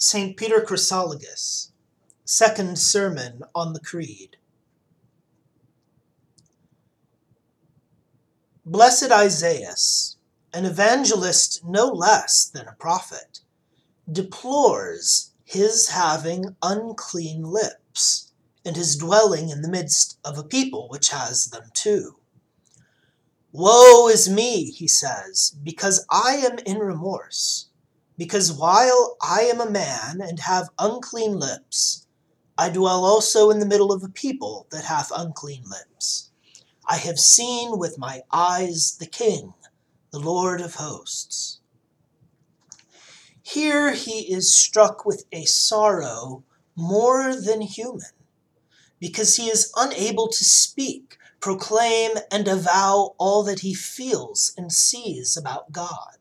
St. Peter Chrysologus, Second Sermon on the Creed. Blessed Isaias, an evangelist no less than a prophet, deplores his having unclean lips, and his dwelling in the midst of a people which has them too. Woe is me, he says, because I am in remorse because while I am a man and have unclean lips, I dwell also in the middle of a people that hath unclean lips. I have seen with my eyes the King, the Lord of hosts. Here he is struck with a sorrow more than human, because he is unable to speak, proclaim, and avow all that he feels and sees about God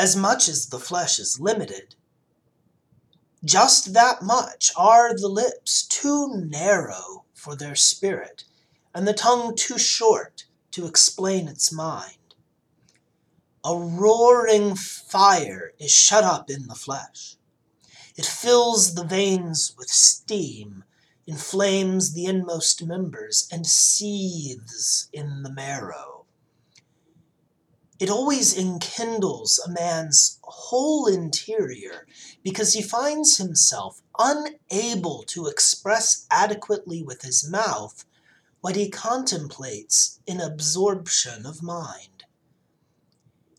as much as the flesh is limited, just that much are the lips too narrow for their spirit, and the tongue too short to explain its mind. A roaring fire is shut up in the flesh. It fills the veins with steam, inflames the inmost members, and seethes in the marrow it always enkindles a man's whole interior because he finds himself unable to express adequately with his mouth what he contemplates in absorption of mind.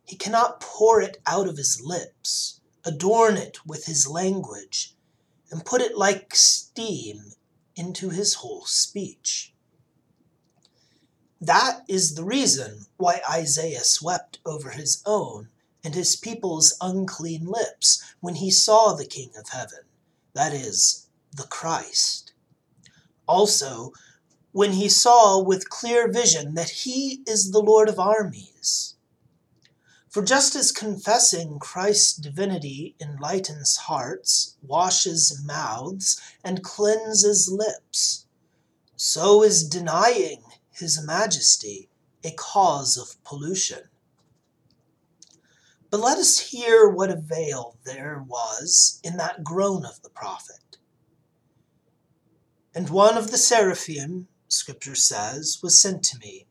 He cannot pour it out of his lips, adorn it with his language, and put it like steam into his whole speech. That is the reason why Isaiah wept over his own and his people's unclean lips when he saw the King of heaven, that is, the Christ. Also, when he saw with clear vision that he is the Lord of armies. For just as confessing Christ's divinity enlightens hearts, washes mouths, and cleanses lips, so is denying his Majesty a cause of pollution. But let us hear what avail there was in that groan of the prophet. And one of the seraphim, Scripture says, was sent to me,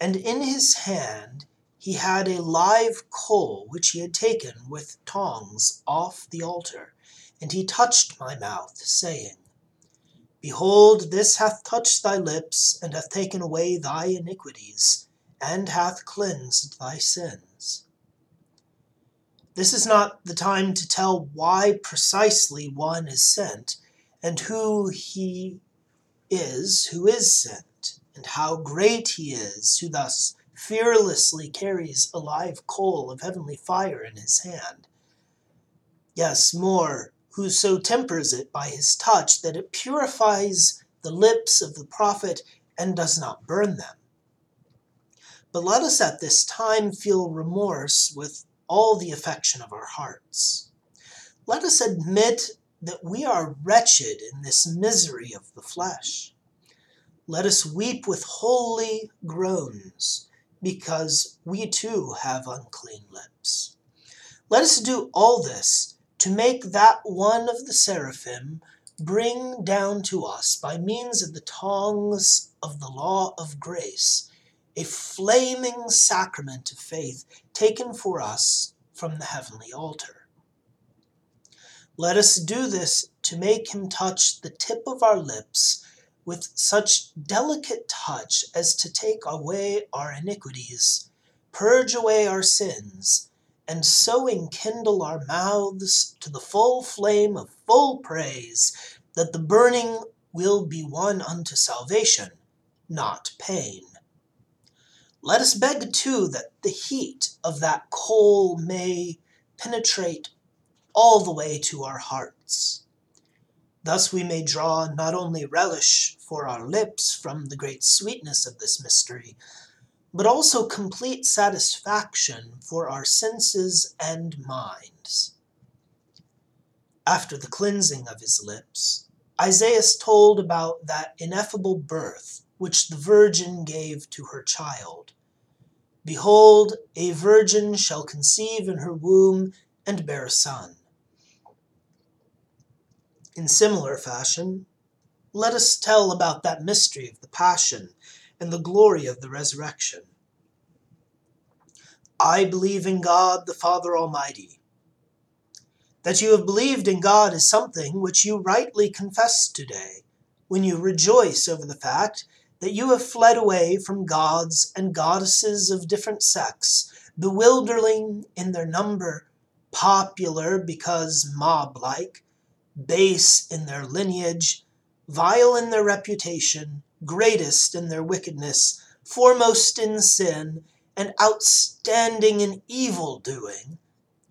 and in his hand he had a live coal which he had taken with tongs off the altar, and he touched my mouth, saying, Behold, this hath touched thy lips, and hath taken away thy iniquities, and hath cleansed thy sins. This is not the time to tell why precisely one is sent, and who he is who is sent, and how great he is who thus fearlessly carries a live coal of heavenly fire in his hand. Yes, more, who so tempers it by his touch that it purifies the lips of the prophet and does not burn them. But let us at this time feel remorse with all the affection of our hearts. Let us admit that we are wretched in this misery of the flesh. Let us weep with holy groans, because we too have unclean lips. Let us do all this to make that one of the seraphim bring down to us, by means of the tongs of the law of grace, a flaming sacrament of faith taken for us from the heavenly altar. Let us do this to make him touch the tip of our lips with such delicate touch as to take away our iniquities, purge away our sins, and so enkindle our mouths to the full flame of full praise, that the burning will be one unto salvation, not pain. Let us beg too that the heat of that coal may penetrate all the way to our hearts. Thus we may draw not only relish for our lips from the great sweetness of this mystery, but also complete satisfaction for our senses and minds. After the cleansing of his lips, Isaiah told about that ineffable birth which the Virgin gave to her child. Behold, a virgin shall conceive in her womb and bear a son, In similar fashion, let us tell about that mystery of the Passion and the glory of the resurrection. I believe in God the Father Almighty. That you have believed in God is something which you rightly confess today, when you rejoice over the fact that you have fled away from gods and goddesses of different sects, bewildering in their number, popular because mob like, base in their lineage, vile in their reputation, greatest in their wickedness, foremost in sin, and outstanding in evil doing,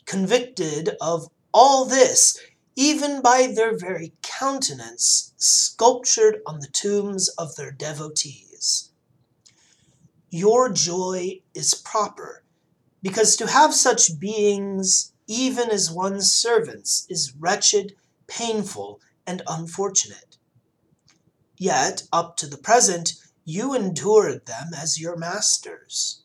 convicted of all this, even by their very countenance sculptured on the tombs of their devotees. Your joy is proper, because to have such beings, even as one's servants, is wretched, painful, and unfortunate. Yet, up to the present, you endured them as your masters.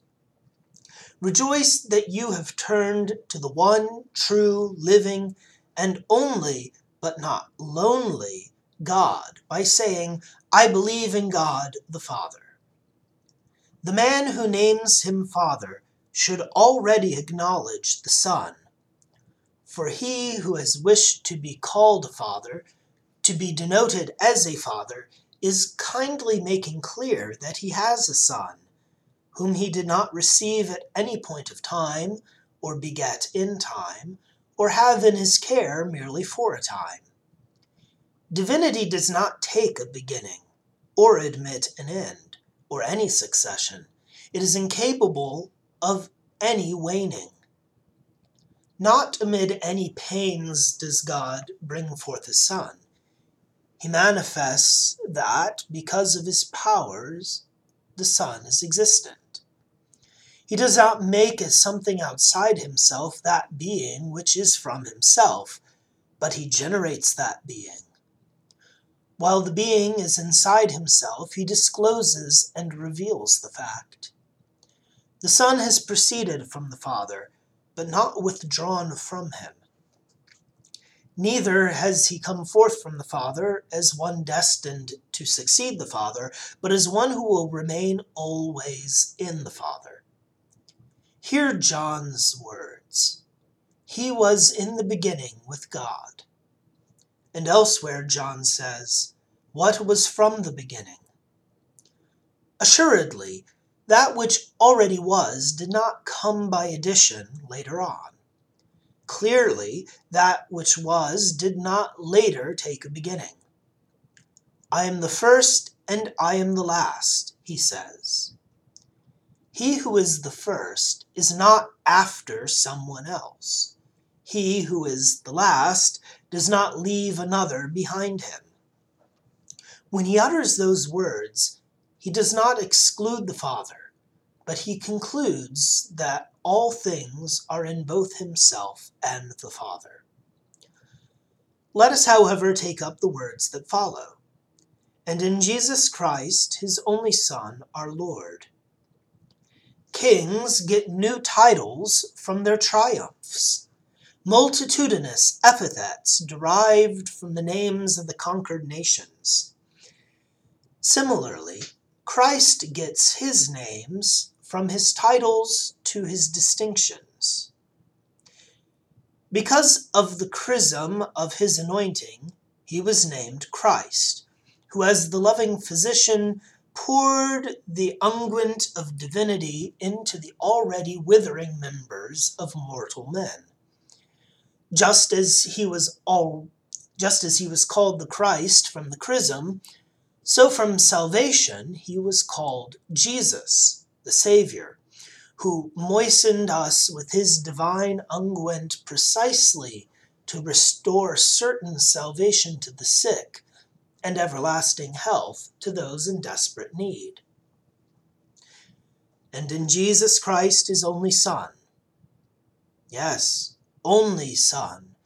Rejoice that you have turned to the one true, living, and only, but not lonely, God by saying, I believe in God the Father. The man who names him Father should already acknowledge the Son. For he who has wished to be called a father, to be denoted as a father, is kindly making clear that he has a son whom he did not receive at any point of time, or beget in time, or have in his care merely for a time. Divinity does not take a beginning, or admit an end, or any succession. It is incapable of any waning. Not amid any pains does God bring forth a Son. He manifests that, because of his powers, the Son is existent. He does not make as something outside himself that being which is from himself, but he generates that being. While the being is inside himself, he discloses and reveals the fact. The Son has proceeded from the Father, but not withdrawn from him. Neither has he come forth from the Father as one destined to succeed the Father, but as one who will remain always in the Father. Hear John's words He was in the beginning with God. And elsewhere, John says, What was from the beginning? Assuredly, that which already was did not come by addition later on. Clearly, that which was did not later take a beginning. I am the first and I am the last, he says. He who is the first is not after someone else. He who is the last does not leave another behind him. When he utters those words, he does not exclude the Father, but he concludes that all things are in both himself and the Father. Let us, however, take up the words that follow. And in Jesus Christ, his only Son, our Lord Kings get new titles from their triumphs, multitudinous epithets derived from the names of the conquered nations. Similarly, Christ gets his names from his titles to his distinctions. Because of the chrism of his anointing, he was named Christ, who, as the loving physician, poured the unguent of divinity into the already withering members of mortal men. Just as he was all just as he was called the Christ from the chrism, so from salvation he was called Jesus, the Savior, who moistened us with his divine unguent precisely to restore certain salvation to the sick and everlasting health to those in desperate need. And in Jesus Christ, his only Son. Yes, only Son.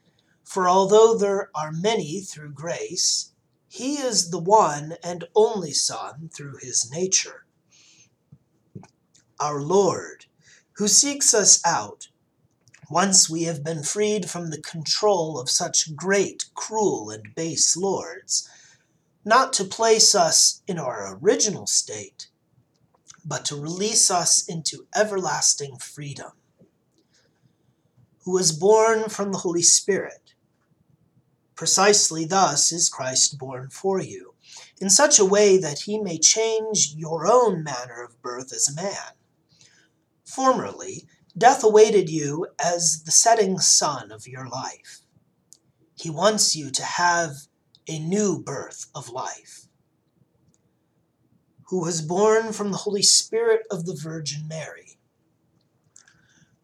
For although there are many through grace, he is the one and only Son through his nature. Our Lord, who seeks us out, once we have been freed from the control of such great, cruel, and base lords, not to place us in our original state, but to release us into everlasting freedom, who was born from the Holy Spirit. Precisely thus is Christ born for you, in such a way that he may change your own manner of birth as a man. Formerly, death awaited you as the setting sun of your life. He wants you to have a new birth of life, who was born from the Holy Spirit of the Virgin Mary.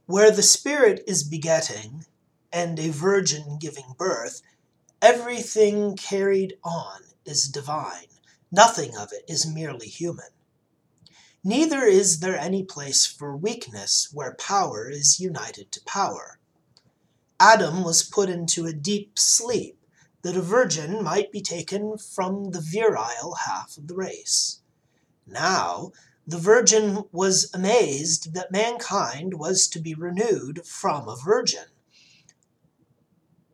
Where the Spirit is begetting and a virgin giving birth, everything carried on is divine. Nothing of it is merely human. Neither is there any place for weakness where power is united to power. Adam was put into a deep sleep that a virgin might be taken from the virile half of the race. Now, the virgin was amazed that mankind was to be renewed from a virgin.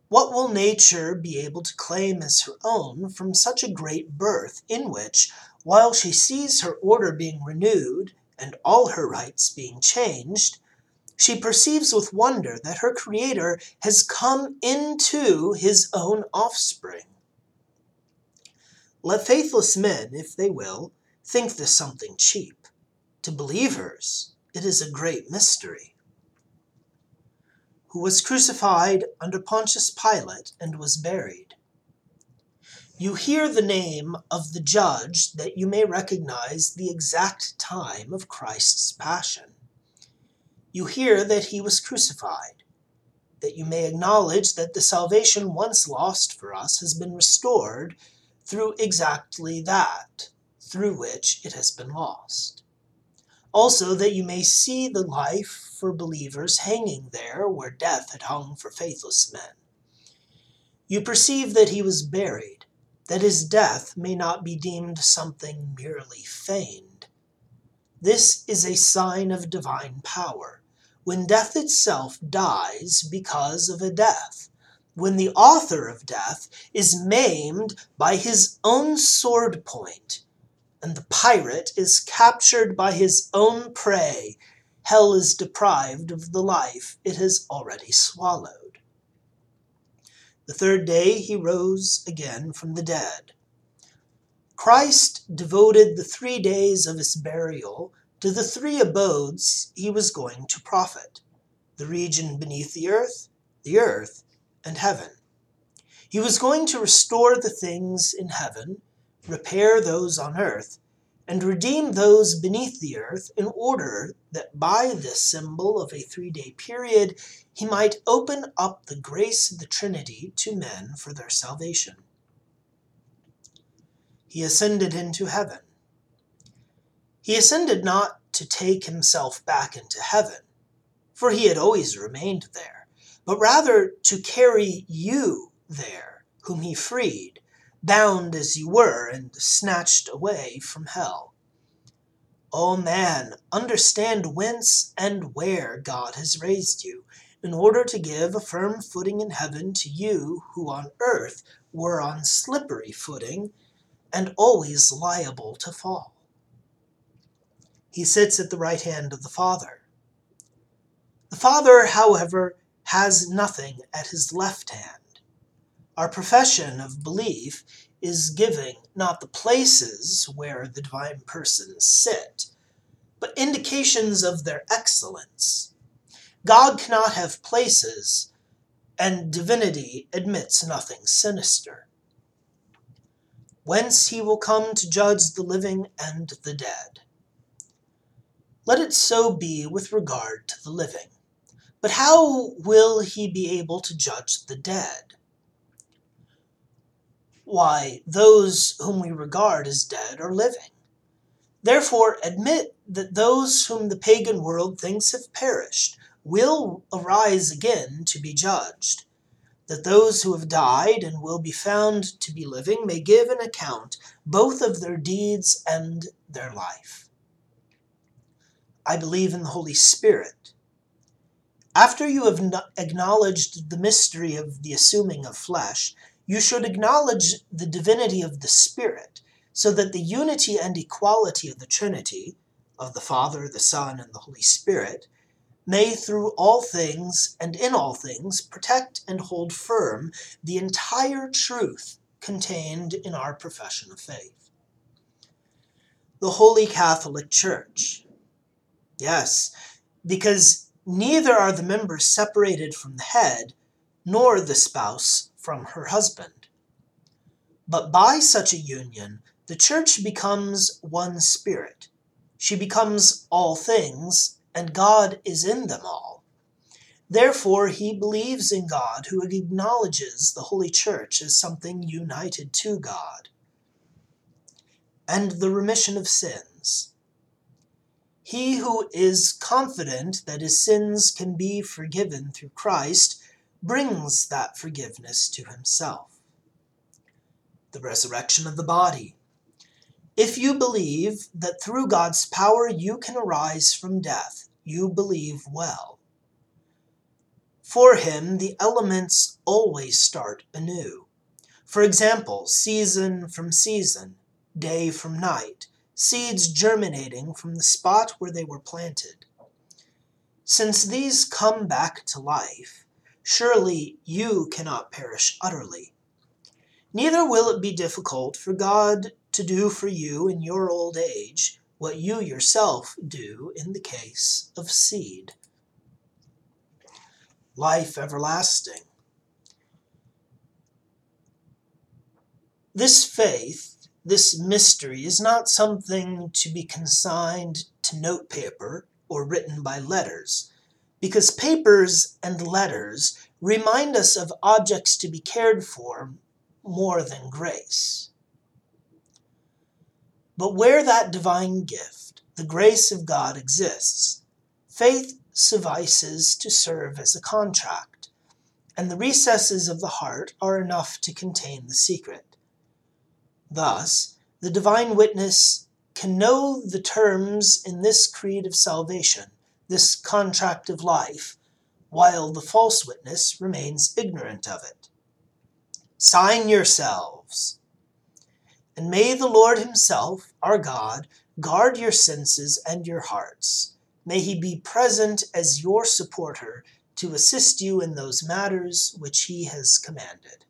What will nature be able to claim as her own from such a great birth, in which, while she sees her order being renewed and all her rights being changed, she perceives with wonder that her Creator has come into his own offspring. Let faithless men, if they will, think this something cheap. To believers, it is a great mystery. Who was crucified under Pontius Pilate and was buried. You hear the name of the judge that you may recognize the exact time of Christ's passion you hear that he was crucified, that you may acknowledge that the salvation once lost for us has been restored through exactly that through which it has been lost. Also, that you may see the life for believers hanging there where death had hung for faithless men. You perceive that he was buried, that his death may not be deemed something merely feigned. This is a sign of divine power when death itself dies because of a death, when the author of death is maimed by his own sword point, and the pirate is captured by his own prey, hell is deprived of the life it has already swallowed. The third day he rose again from the dead. Christ devoted the three days of his burial to the three abodes he was going to profit the region beneath the earth, the earth, and heaven. He was going to restore the things in heaven, repair those on earth, and redeem those beneath the earth in order that by this symbol of a three day period he might open up the grace of the Trinity to men for their salvation. He ascended into heaven. He ascended not to take himself back into heaven, for he had always remained there, but rather to carry you there, whom he freed, bound as you were and snatched away from hell. O oh man, understand whence and where God has raised you, in order to give a firm footing in heaven to you who on earth were on slippery footing and always liable to fall. He sits at the right hand of the Father. The Father, however, has nothing at his left hand. Our profession of belief is giving not the places where the divine persons sit, but indications of their excellence. God cannot have places, and divinity admits nothing sinister. Whence he will come to judge the living and the dead. Let it so be with regard to the living. But how will he be able to judge the dead? Why, those whom we regard as dead are living. Therefore, admit that those whom the pagan world thinks have perished will arise again to be judged, that those who have died and will be found to be living may give an account both of their deeds and their life. I believe in the Holy Spirit. After you have acknowledged the mystery of the assuming of flesh, you should acknowledge the divinity of the Spirit, so that the unity and equality of the Trinity, of the Father, the Son, and the Holy Spirit, may through all things and in all things protect and hold firm the entire truth contained in our profession of faith. The Holy Catholic Church. Yes, because neither are the members separated from the head, nor the spouse from her husband. But by such a union, the church becomes one spirit. She becomes all things, and God is in them all. Therefore, he believes in God, who acknowledges the Holy Church as something united to God. And the remission of sins. He who is confident that his sins can be forgiven through Christ brings that forgiveness to himself. The resurrection of the body. If you believe that through God's power you can arise from death, you believe well. For him, the elements always start anew. For example, season from season, day from night, seeds germinating from the spot where they were planted. Since these come back to life, surely you cannot perish utterly. Neither will it be difficult for God to do for you in your old age what you yourself do in the case of seed. Life everlasting. This faith this mystery is not something to be consigned to notepaper or written by letters, because papers and letters remind us of objects to be cared for more than grace. But where that divine gift, the grace of God, exists, faith suffices to serve as a contract, and the recesses of the heart are enough to contain the secret. Thus, the divine witness can know the terms in this creed of salvation, this contract of life, while the false witness remains ignorant of it. Sign yourselves. And may the Lord Himself, our God, guard your senses and your hearts. May He be present as your supporter to assist you in those matters which He has commanded.